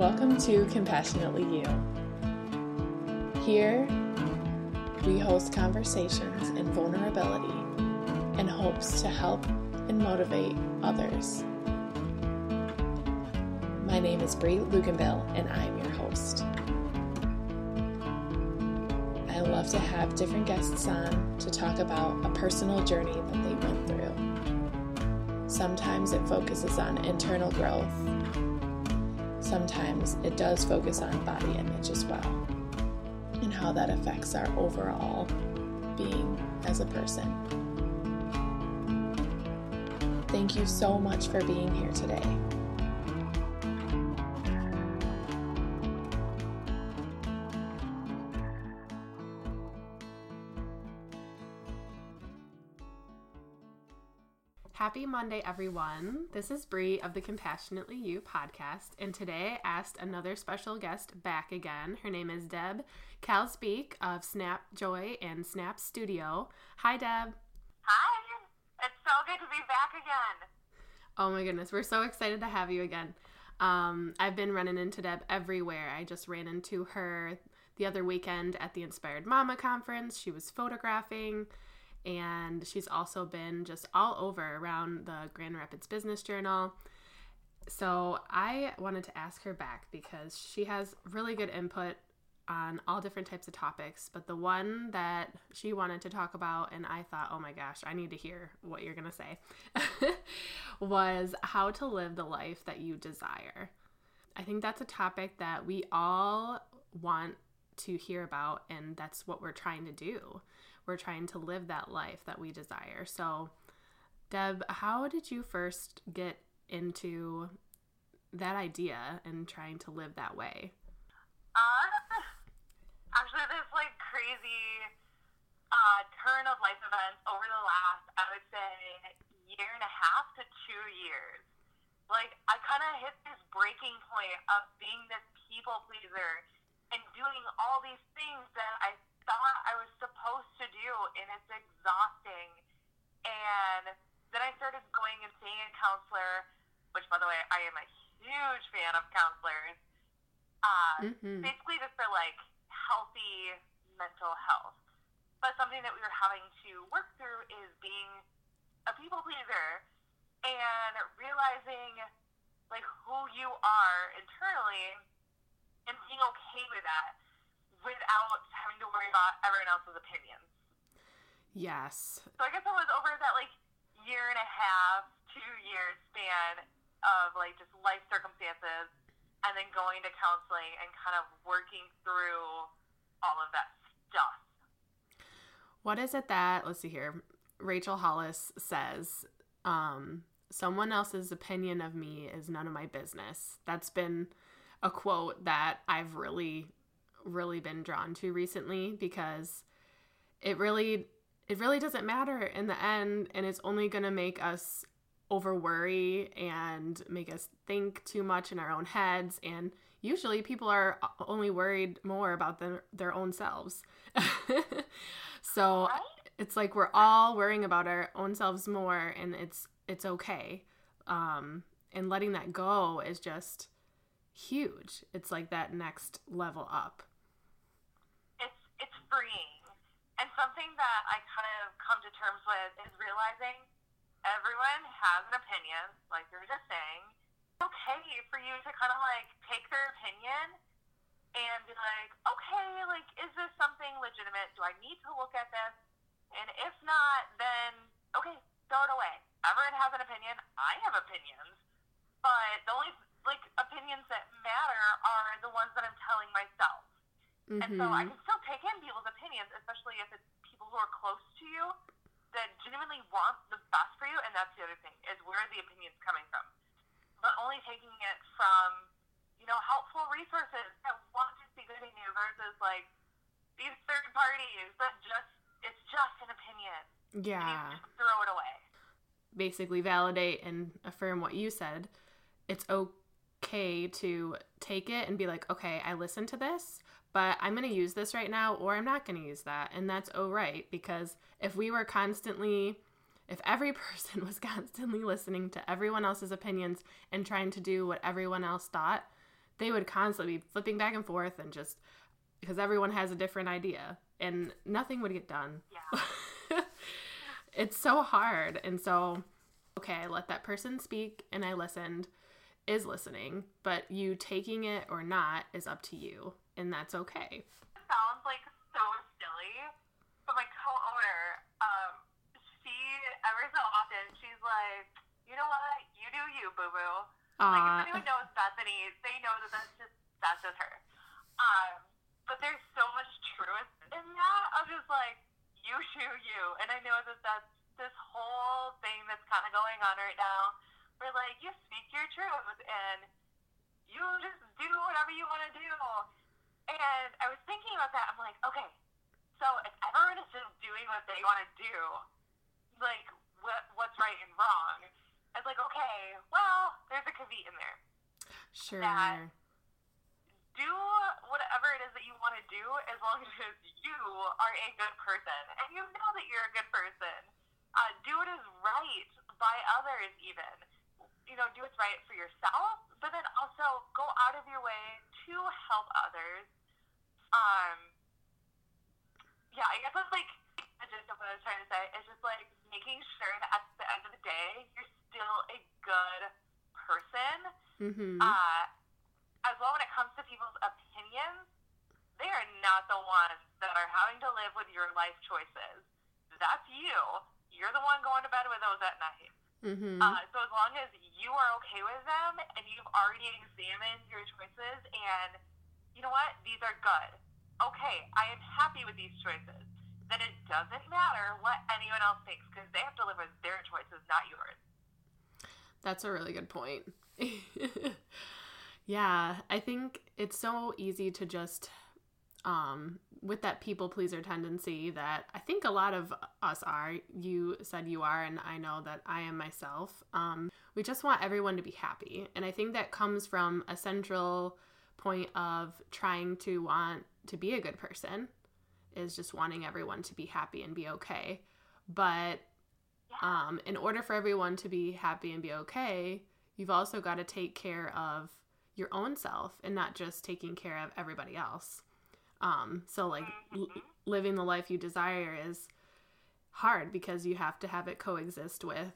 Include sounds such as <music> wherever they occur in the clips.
Welcome to Compassionately You. Here, we host conversations in vulnerability in hopes to help and motivate others. My name is Bri Luganbill, and I'm your host. I love to have different guests on to talk about a personal journey that they went through. Sometimes it focuses on internal growth sometimes it does focus on body image as well and how that affects our overall being as a person. Thank you so much for being here today. Happy Monday, everyone. This is Bri of the Compassionately You podcast, and today I asked another special guest back again. Her name is Deb Kalsbeek of Snap Joy and Snap Studio. Hi, Deb. Hi. It's so good to be back again. Oh my goodness, we're so excited to have you again. Um, I've been running into Deb everywhere. I just ran into her the other weekend at the Inspired Mama conference. She was photographing and she's also been just all over around the Grand Rapids Business Journal. So I wanted to ask her back because she has really good input on all different types of topics, but the one that she wanted to talk about, and I thought, oh my gosh, I need to hear what you're to say, <laughs> was how to live the life that you desire. I think that's a topic that we all want to hear about, and that's what we're trying to do we're trying to live that life that we desire. So, Deb, how did you first get into that idea and trying to live that way? Uh, actually, this like crazy uh, turn of life events over the last, I would say, year and a half to two years. Like, I kind of hit this breaking point of being this people pleaser and doing all these things that I thought I was supposed to do, and it's exhausting. And then I started going and seeing a counselor, which, by the way, I am a huge fan of counselors. Uh, mm-hmm. Basically, just for like healthy mental health. But something that we were having to work through is being a people pleaser and realizing like who you are internally and being okay with that without having to worry about everyone else's opinions. Yes. So I guess it was over that like year and a half, two years span of like just life circumstances and then going to counseling and kind of working through all of that stuff. What is it that, let's see here, Rachel Hollis says, um, someone else's opinion of me is none of my business. That's been a quote that I've really really been drawn to recently because it really it really doesn't matter in the end and it's only going to make us over worry and make us think too much in our own heads and usually people are only worried more about their, their own selves. <laughs> So it's like we're all worrying about our own selves more and it's it's okay. Um, and letting that go is just huge it's like that next level up It's it's freeing. And something that I kind of come to terms with is realizing everyone has an opinion, like you were just saying. It's okay for you to kind of like take their opinion and be like, okay, like, is this something legitimate? Do I need to look at this? And if not, then okay, throw it away. Everyone has an opinion. I have opinions, but the only like opinions that matter are the ones that I'm telling myself. Mm-hmm. And so I mm-hmm. can still take in people's opinions, especially if it's people who are close to you that genuinely want the best for you. And that's the other thing is where the opinion's coming from. But only taking it from, you know, helpful resources that want to see good in you versus like these third parties that just, it's just an opinion. Yeah. throw it away. Basically validate and affirm what you said. It's okay to take it and be like, okay, I listened to this but I'm going to use this right now or I'm not going to use that. And that's all right because if we were constantly if every <laughs> person was constantly listening to everyone else's opinions and trying to do what everyone else thought, they would constantly be flipping back and forth and just because everyone has a different idea and nothing would get done. Yeah. <laughs> it's so hard. And so, okay, I let that person speak and I listened, is listening, but you taking it or not is up to you, and that's okay. It sounds like so silly, but my co-owner, um, she every so often she's like, you know what, you do you, boo boo. Like if anyone knows Bethany, they know that that's just that's just her. Um, but there's so much truth in that. I'm just like, you do you, and I know that that's this whole thing that's kind of going on right now. Where like you speak your truth and you just do whatever you want to do. And I was thinking about that. I'm like, okay, so if everyone is just doing what they want to do, like what what's right and wrong? I was like, okay, well, there's a caveat in there. sure. that- Do whatever it is that you want to do as long <laughs> as you are a good person and you know that you're a good person. Uh, do what is right by others, even. Know, do what's right for yourself, but then also go out of your way to help others. Um, yeah, I guess that's like the gist of what I was trying to say. It's just like making sure that at the end of the day, you're still a good person. Mm-hmm. Uh, as well, when it comes to people's opinions, they are not the ones that are having to live with your life choices. That's you. You're the one going to bed with those at night. Mm-hmm. Uh, so as long as you are okay with them and you've already examined your choices and you know what, these are good. Okay, I am happy with these choices. Then it doesn't matter what anyone else thinks because they have to live with their choices, not yours. That's a really good point. <laughs> yeah, I think it's so easy to just um with that people pleaser tendency that I think a lot of us are. You said you are and I know that I am myself. Um we just want everyone to be happy. And I think that comes from a central point of trying to want to be a good person is just wanting everyone to be happy and be okay. But um, in order for everyone to be happy and be okay, you've also got to take care of your own self and not just taking care of everybody else. Um, so, like, l- living the life you desire is hard because you have to have it coexist with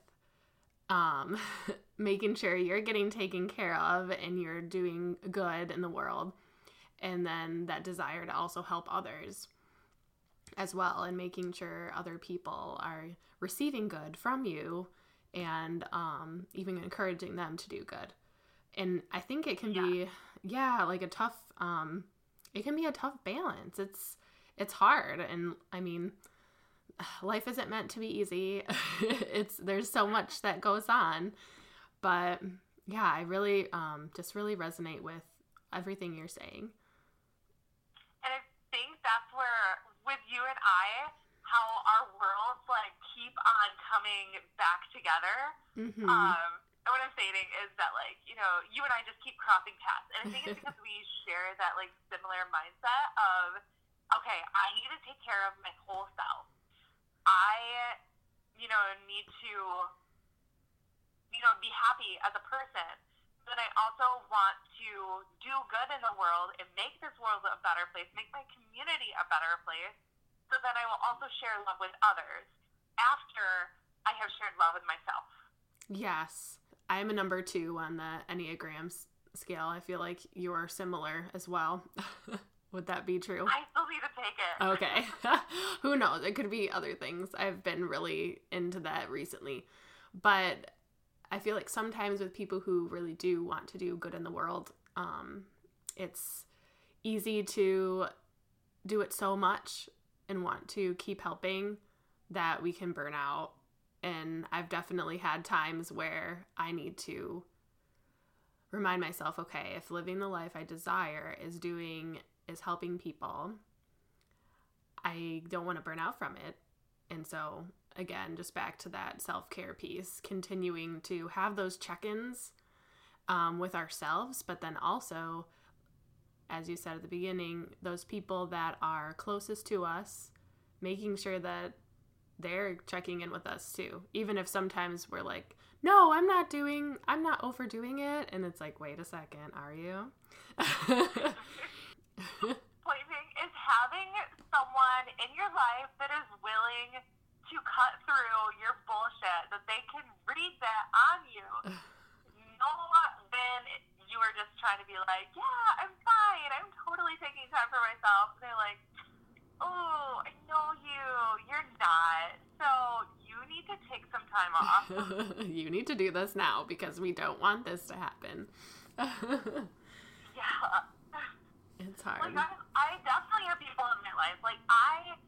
um, <laughs> making sure you're getting taken care of and you're doing good in the world. And then that desire to also help others as well and making sure other people are receiving good from you and um, even encouraging them to do good and i think it can be yeah like a tough um, it can be a tough balance. It's it's hard. And i mean <sighs> life isn't meant to be easy. <laughs> It's there's so much that goes on. But yeah i really um, just really resonate with everything you're saying. And I think that's where, with you and I, how our worlds like keep on coming back together. mm-hmm. Um, what I'm saying is that like you know you and I just keep crossing paths, and I think it's <laughs> because we share that like similar mindset of okay, I need to take care of my whole self. I, you know, need to, you know, be happy as a person. But I also want to do good in the world and make this world a better place, make my community a better place. So then I will also share love with others after I have shared love with myself. Yes. I'm a number two on the Enneagram scale. I feel like you are similar as well. <laughs> Would that be true? I still need to take it. Okay. <laughs> Who knows? It could be other things. I've been really into that recently. But I feel like sometimes with people who really do want to do good in the world, um, it's easy to do it so much and want to keep helping that we can burn out. And I've definitely had times where I need to remind myself okay, if living the life I desire is doing, is helping people, I don't want to burn out from it. And so, again, just back to that self care piece, continuing to have those check ins um, with ourselves, but then also, as you said at the beginning, those people that are closest to us, making sure that they're checking in with us too. Even if sometimes we're like, no, I'm not doing, I'm not overdoing it. And it's like, wait a second, are you? <laughs> Pointing is having someone in your life that is willing to cut through your bullshit, that they can read that on you. <sighs> no, when you are just trying to be like, yeah, I'm fine. I'm totally taking time for myself. They're like, oh, I know you. You're not. So you need to take some time off. <laughs> you need to do this now because we don't want this to happen. yeah. It's hard. Like, I, I definitely have people in my life. Like, I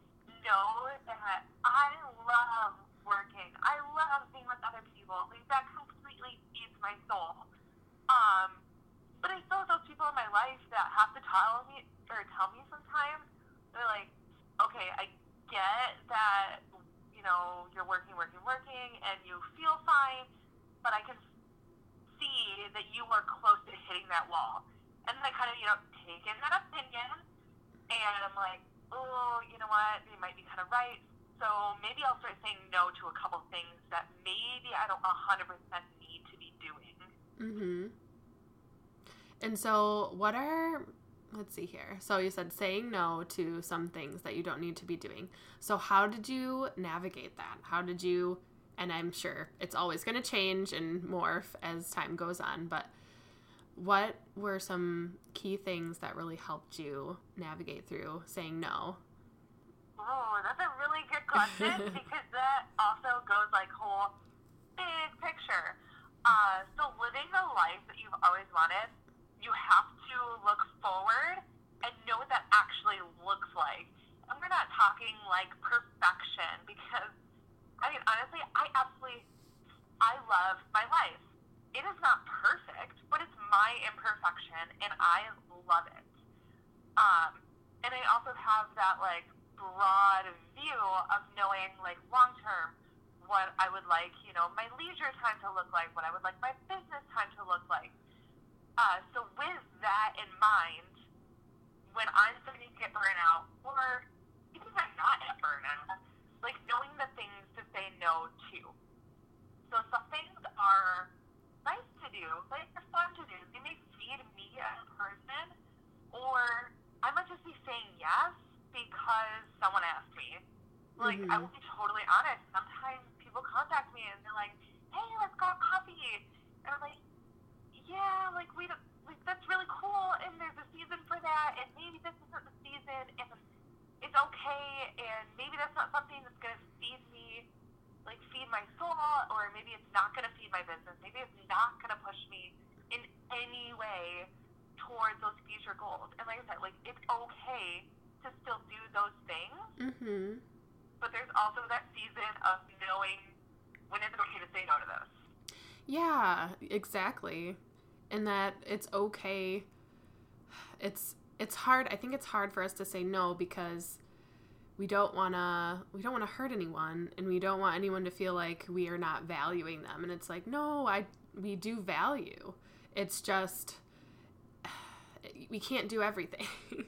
know that I love working. I love being with other people. Like, that completely feeds my soul. Um, but I still have those people in my life that have to tell me, or tell me sometimes, they're like, okay, I get that, you know, you're working, working, working, and you feel fine, but I can see that you are close to hitting that wall. And then I kind of, you know, take in that opinion, and I'm like, oh, you know what, they might be kind of right. So maybe I'll start saying no to a couple things that maybe I don't 100% need to be doing. Mm-hmm. And so, what are let's see here. So you said saying no to some things that you don't need to be doing. So how did you navigate that? How did you and I'm sure it's always going to change and morph as time goes on, but what were some key things that really helped you navigate through saying no? Oh, that's a really good question <laughs> because that also goes like whole big picture. Uh, so living the life that you've always wanted, you have to look forward and know what that actually looks like. And we're not talking like perfection because, I mean, honestly, I absolutely, I love my life. It is not perfect, but it's my imperfection, and I love it. Um, and I also have that like broad view of knowing like long term what I would like, you know, my leisure time to look like, what I would like my business time to look like. Uh, so with that in mind, when I'm starting to get burnout, or even if I'm not at burnout, like knowing the things say no to. So some things are nice to do, like they're fun to do. They may feed me as a person, or I might just be saying yes because someone asked me. Like mm-hmm. I will be totally honest. Sometimes people contact me and they're like, "Hey, let's go have coffee," and I'm like, "Yeah, like we don't." Like that's really cool, and there's a season for that, and maybe this isn't the season, and it's okay, and maybe that's not something that's gonna feed me, like feed my soul, or maybe it's not gonna feed my business, maybe it's not gonna push me in any way towards those future goals. And like I said, like it's okay to still do those things. Mm-hmm. But there's also that season of knowing when it's okay to say no to those. Yeah, exactly. And that it's okay. It's it's hard. I think it's hard for us to say no because we don't want to we don't want to hurt anyone and we don't want anyone to feel like we are not valuing them and it's like no I we do value it's just <sighs> we can't do everything <laughs>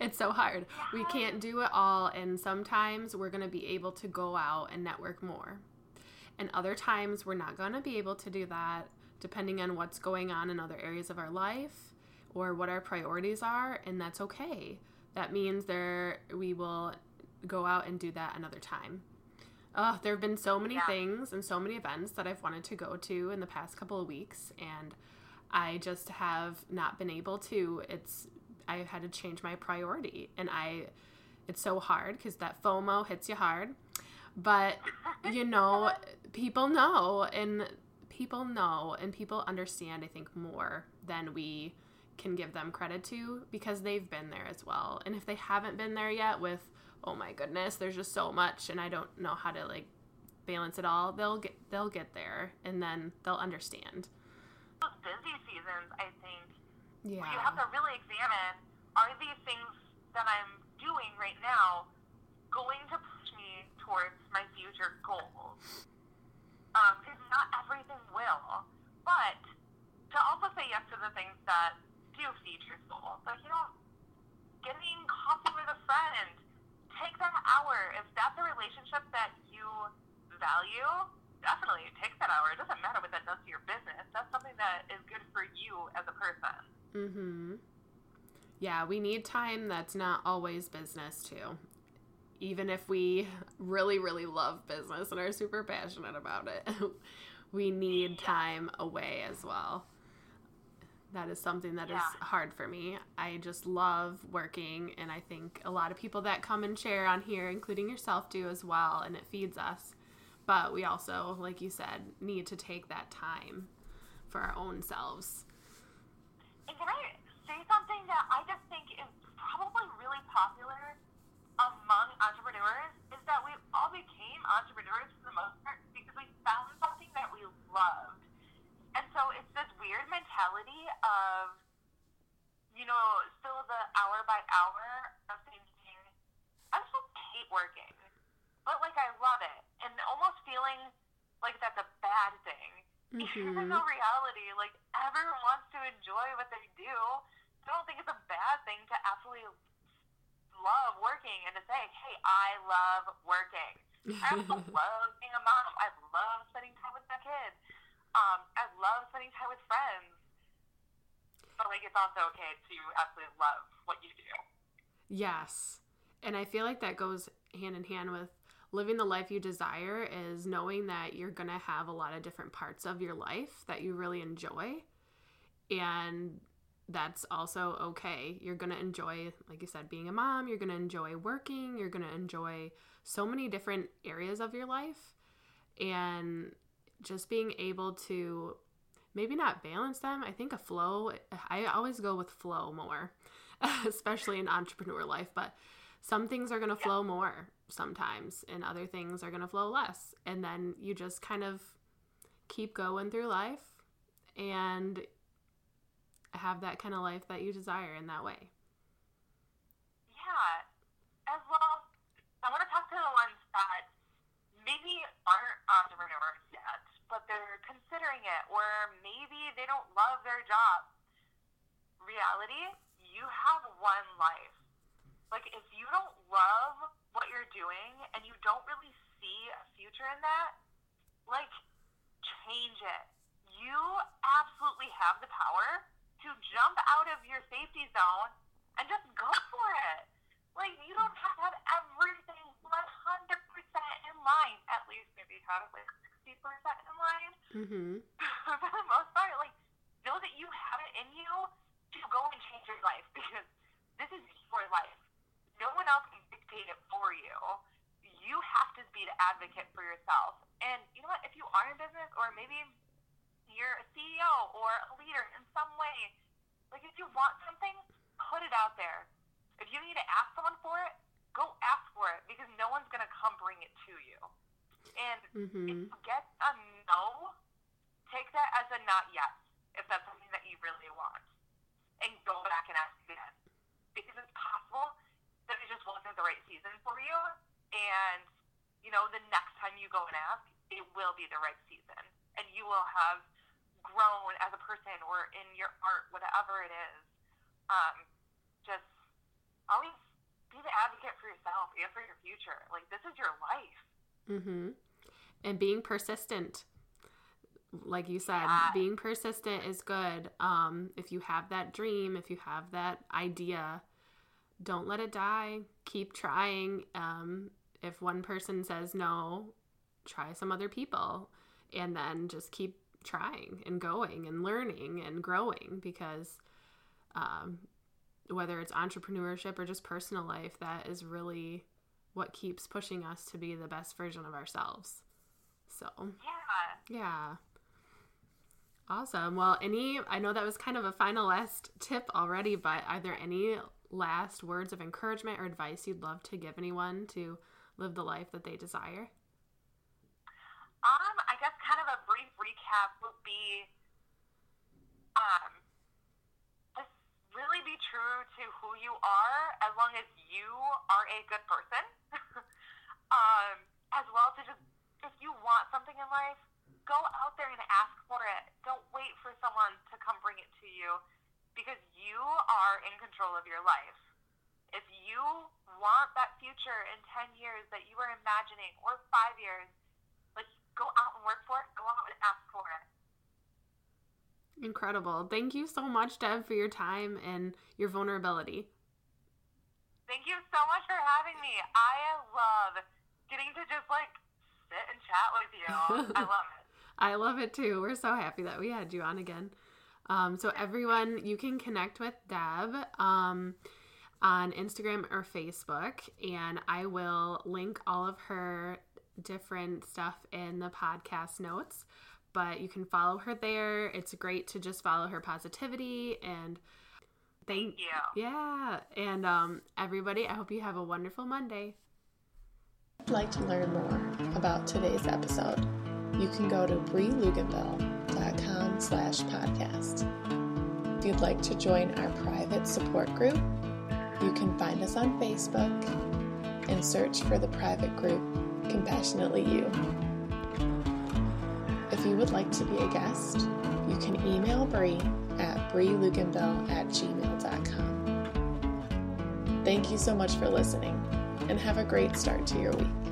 it's so hard. We can't do it all, and sometimes we're going to be able to go out and network more. And other times we're not going to be able to do that depending on what's going on in other areas of our life or what our priorities are, and that's okay. That means there we will go out and do that another time. Oh, there have been so many yeah. things and so many events that I've wanted to go to in the past couple of weeks, and I just have not been able to. It's i've had to change my priority, and I it's so hard because that FOMO hits you hard. But you know, people know, and people know, and people understand. I think more than we can give them credit to because they've been there as well. And if they haven't been there yet, with oh my goodness, there's just so much, and I don't know how to like balance it all. They'll get they'll get there, and then they'll understand. Those busy seasons, I think yeah. you have to really examine are these things that I'm doing right now going to towards my future goals? Because um, not everything will. But to also say yes to the things that do feed your soul. So, you know, getting coffee with a friend, take that hour. If that's a relationship that you, value, definitely take that hour. It doesn't matter what that does to your business. That's something that is good for you as a person. Mm-hmm. Yeah, we need time that's not always business too. Even if we really, really love business and are super passionate about it, <laughs> we need time away as well. That is something that is Yeah. hard for me. I just love working, and I think a lot of people that come and share on here, including yourself, do as well, and it feeds us. But we also, like you said, need to take that time for our own selves. And can I say something that I just think is probably really popular entrepreneurs is that we all became entrepreneurs for the most part because we found something that we loved. And so it's this weird mentality of, you know, still the hour by hour of thinking, supposed to hate working, but like I love it. And almost feeling like that's a bad thing. <laughs> Even Mhm. though reality, like everyone wants to enjoy what they do. I don't think it's a bad thing to absolutely love working and to say, hey, I love working. I also <laughs> love being a mom. I love spending time with my kids. Um, I love spending time with friends. But like, it's also okay to absolutely love what you do. Yes. And I feel like that goes hand in hand with living the life you desire is knowing that you're going to have a lot of different parts of your life that you really enjoy. And that's also okay. You're going to enjoy, like you said, being a mom. You're going to enjoy working. You're going to enjoy so many different areas of your life. And just being able to maybe not balance them. I think a flow, I always go with flow more, <laughs> especially in entrepreneur life. But some things are going to flow more sometimes, and other things are going to flow less. And then you just kind of keep going through life and have that kind of life that you desire in that way. Yeah. As well, I want to talk to the ones that maybe aren't entrepreneurs yet, but they're considering it, or maybe they don't love their job. Reality, you have one life. Like, if you don't love what you're doing and you don't really see a future in that, like, change it. You absolutely have the power to jump out of your safety zone and just go for it. Like, you don't have to have everything 100% in line. At least maybe have like 60% in line. <laughs> Mm-hmm. For the most part, like, know that you have it in you to go and change your life because this is your life. No one else can dictate it for you. You have to be the advocate for yourself. And you know what? If you are in business, or maybe you're a CEO or a leader in some way, like if you want something, put it out there. If you need to ask someone for it, go ask for it because no one's gonna come bring it to you. And Mm-hmm. if you get a no, take that as a not yet, if that's something that you really want. And go back and ask again. Because it's possible that it just wasn't the right season for you. And, you know, the next time you go and ask, it will be the right season. And you will have grown as a person or in your art, whatever it is. Um, just always be the advocate for yourself and for your future. Like, this is your life. Mm-hmm. And being persistent. Like you said, Yeah. being persistent is good. Um, if you have that dream, if you have that idea, don't let it die. Keep trying. Um, if one person says no, try some other people. And then just keep trying and going and learning and growing because um, whether it's entrepreneurship or just personal life, that is really what keeps pushing us to be the best version of ourselves. So, Yeah. yeah. Awesome. Well, any, I know that was kind of a final last tip already, but are there any last words of encouragement or advice you'd love to give anyone to live the life that they desire? Um, I guess kind of a brief recap would um, just really be true to who you are as long as you are a good person. <laughs> um, as well to just, if you want something in life, go out there and ask for it. Don't wait for someone to come bring it to you because you are in control of your life. If you want that future in 10 years that you are imagining or five years, like go out and work for it. Go out and ask for it. Incredible. Thank you so much, Deb, for your time and your vulnerability. Thank you so much for having me. I love getting to just like sit and chat with you. I <laughs> love it. I love it too. We're so happy that we had you on again. Um, so everyone, you can connect with Deb um, on Instagram or Facebook, and I will link all of her different stuff in the podcast notes. But you can follow her there. It's great to just follow her positivity and thank, Thank you. Yeah, and um, everybody, I hope you have a wonderful Monday. If you'd like to learn more about today's episode, you can go to breeluganville.com slash podcast. If you'd like to join our private support group, you can find us on Facebook and search for the private group Compassionately You. If you would like to be a guest, you can email Bri at breeluganville at gmail.com. Thank you so much for listening and have a great start to your week.